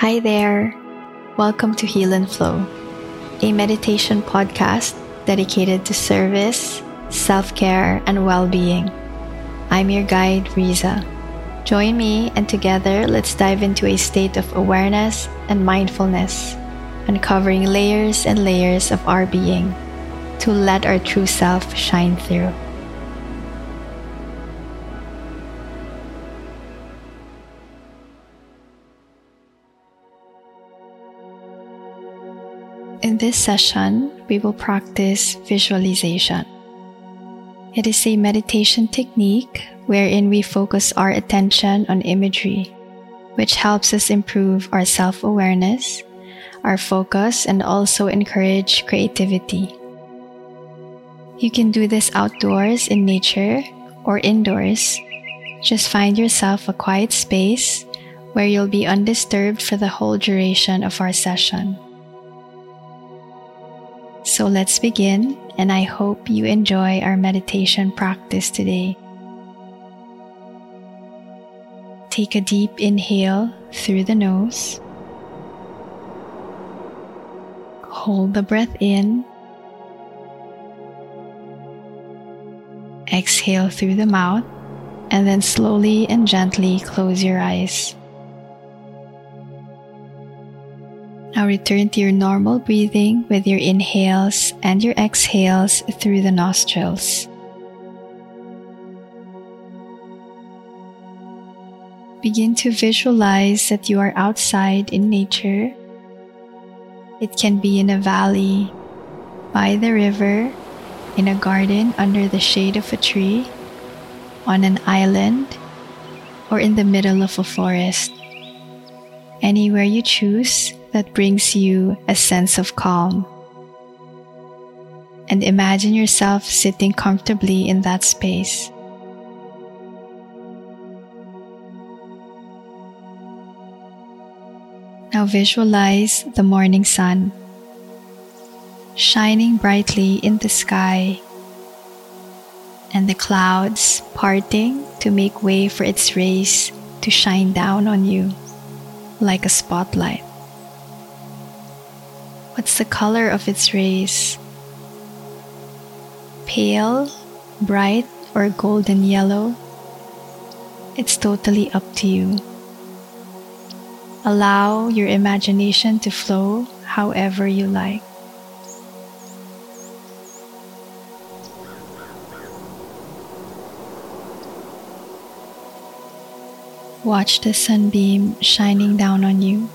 Hi there. Welcome to Heal and Flow, a meditation podcast dedicated to service, self care, and well being. I'm your guide, Riza. Join me, and together let's dive into a state of awareness and mindfulness, uncovering layers and layers of our being to let our true self shine through. In this session, we will practice visualization. It is a meditation technique wherein we focus our attention on imagery, which helps us improve our self awareness, our focus, and also encourage creativity. You can do this outdoors in nature or indoors. Just find yourself a quiet space where you'll be undisturbed for the whole duration of our session. So let's begin, and I hope you enjoy our meditation practice today. Take a deep inhale through the nose. Hold the breath in. Exhale through the mouth, and then slowly and gently close your eyes. Now return to your normal breathing with your inhales and your exhales through the nostrils. Begin to visualize that you are outside in nature. It can be in a valley, by the river, in a garden under the shade of a tree, on an island, or in the middle of a forest. Anywhere you choose, that brings you a sense of calm. And imagine yourself sitting comfortably in that space. Now visualize the morning sun shining brightly in the sky and the clouds parting to make way for its rays to shine down on you like a spotlight. What's the color of its rays? Pale, bright, or golden yellow? It's totally up to you. Allow your imagination to flow however you like. Watch the sunbeam shining down on you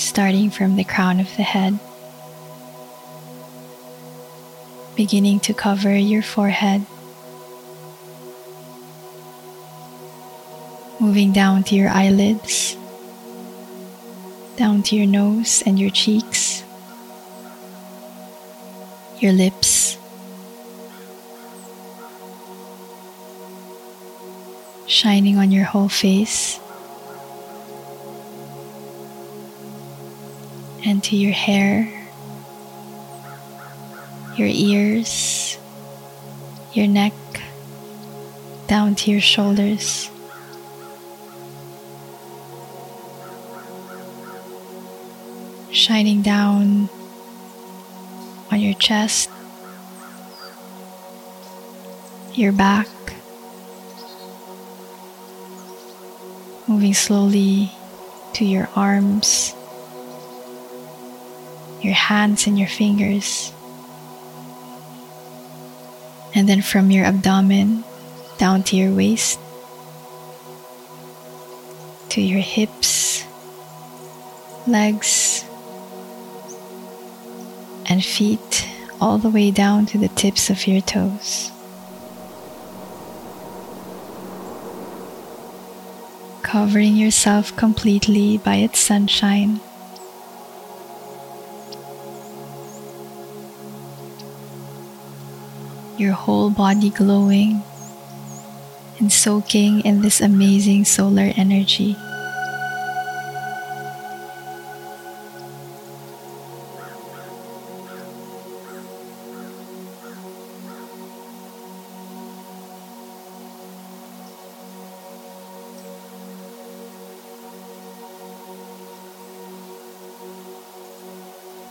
starting from the crown of the head, beginning to cover your forehead, moving down to your eyelids, down to your nose and your cheeks, your lips. Shining on your whole face. And to your hair, your ears, your neck, down to your shoulders. Shining down on your chest, your back, moving slowly to your arms your hands and your fingers. And then from your abdomen down to your waist, to your hips, legs, and feet, all the way down to the tips of your toes. covering yourself completely by its sunshine. Your whole body glowing and soaking in this amazing solar energy.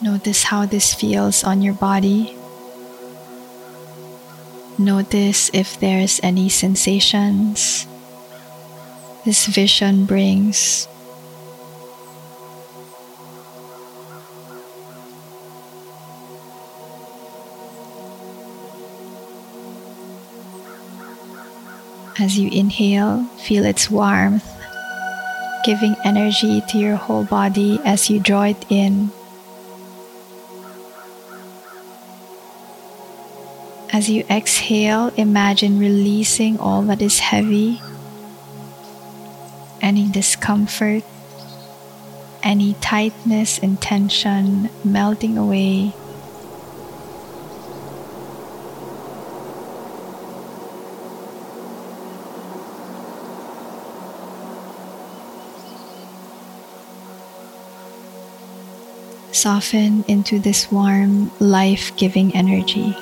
Notice how this feels on your body. Notice if there's any sensations this vision brings. As you inhale, feel its warmth, giving energy to your whole body as you draw it in. As you exhale, imagine releasing all that is heavy, any discomfort, any tightness and tension melting away. Soften into this warm, life giving energy.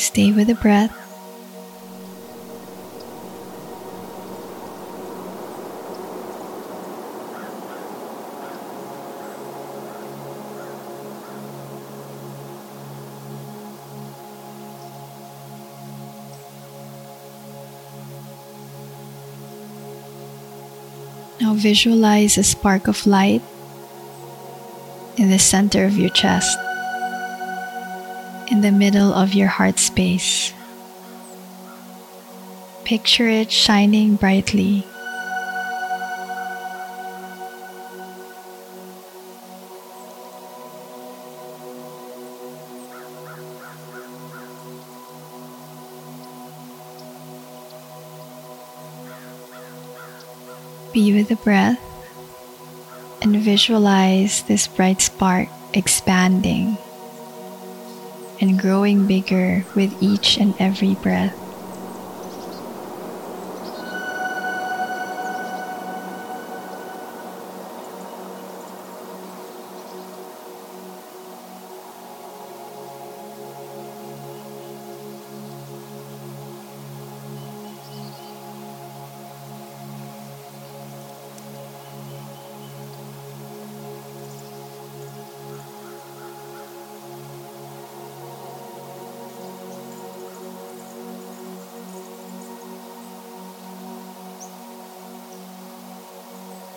Stay with the breath. Now visualize a spark of light in the center of your chest the middle of your heart space. Picture it shining brightly. Be with the breath and visualize this bright spark expanding and growing bigger with each and every breath.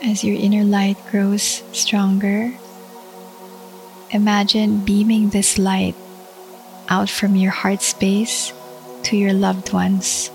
As your inner light grows stronger, imagine beaming this light out from your heart space to your loved ones.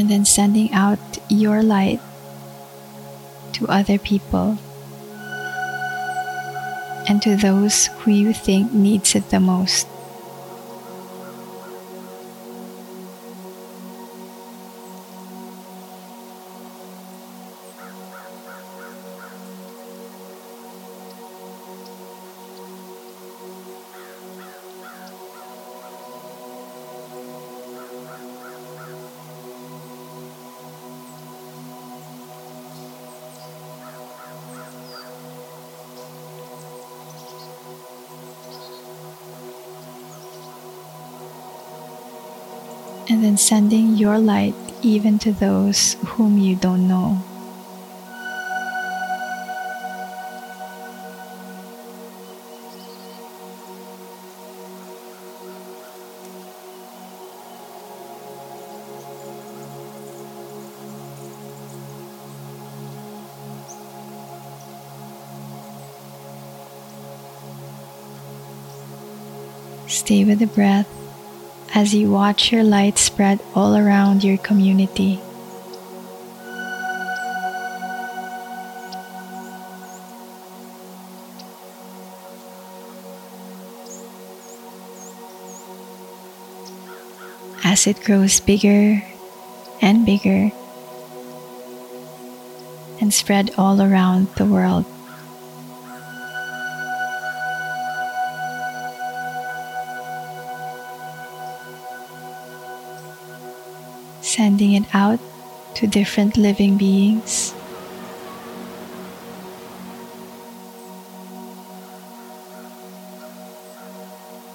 And then sending out your light to other people and to those who you think needs it the most. And then sending your light even to those whom you don't know. Stay with the breath as you watch your light spread all around your community. As it grows bigger and bigger and spread all around the world. Sending it out to different living beings.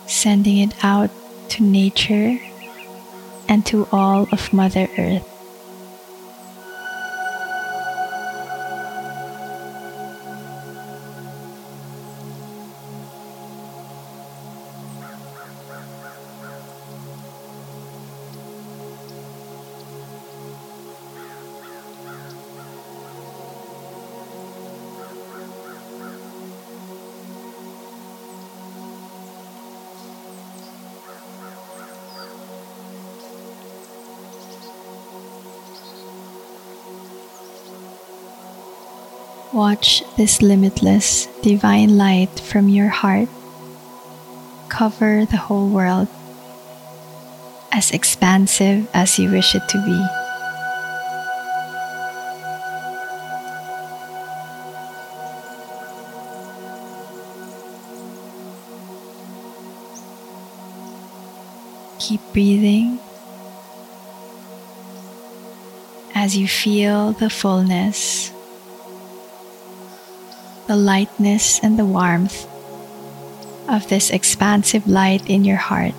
Sending it out to nature and to all of Mother Earth. Watch this limitless divine light from your heart cover the whole world as expansive as you wish it to be. Keep breathing as you feel the fullness the lightness and the warmth of this expansive light in your heart.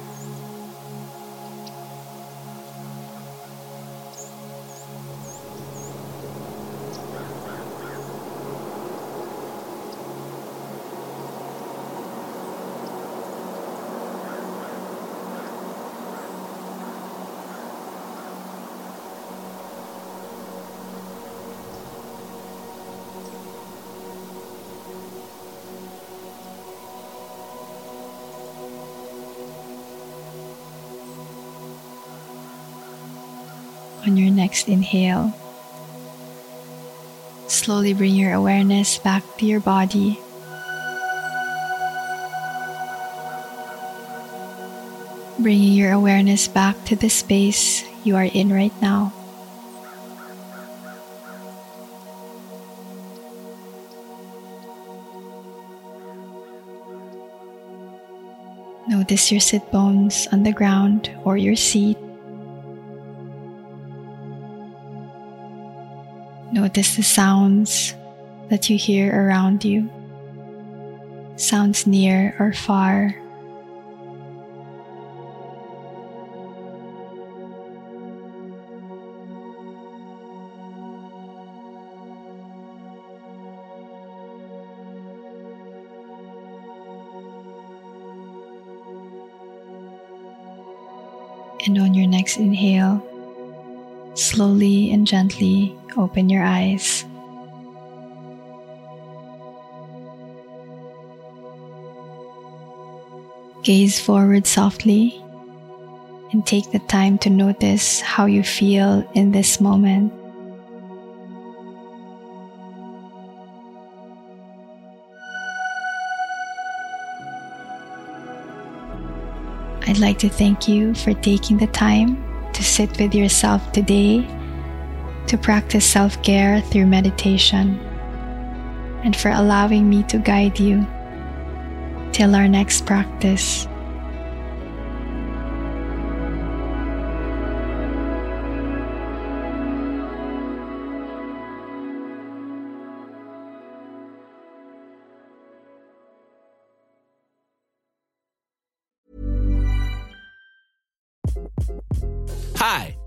On your next inhale. Slowly bring your awareness back to your body. Bringing your awareness back to the space you are in right now. Notice your sit bones on the ground or your seat. Notice the sounds that you hear around you, sounds near or far. And on your next inhale, slowly and gently open your eyes. Gaze forward softly and take the time to notice how you feel in this moment. I'd like to thank you for taking the time to sit with yourself today to practice self care through meditation, and for allowing me to guide you till our next practice.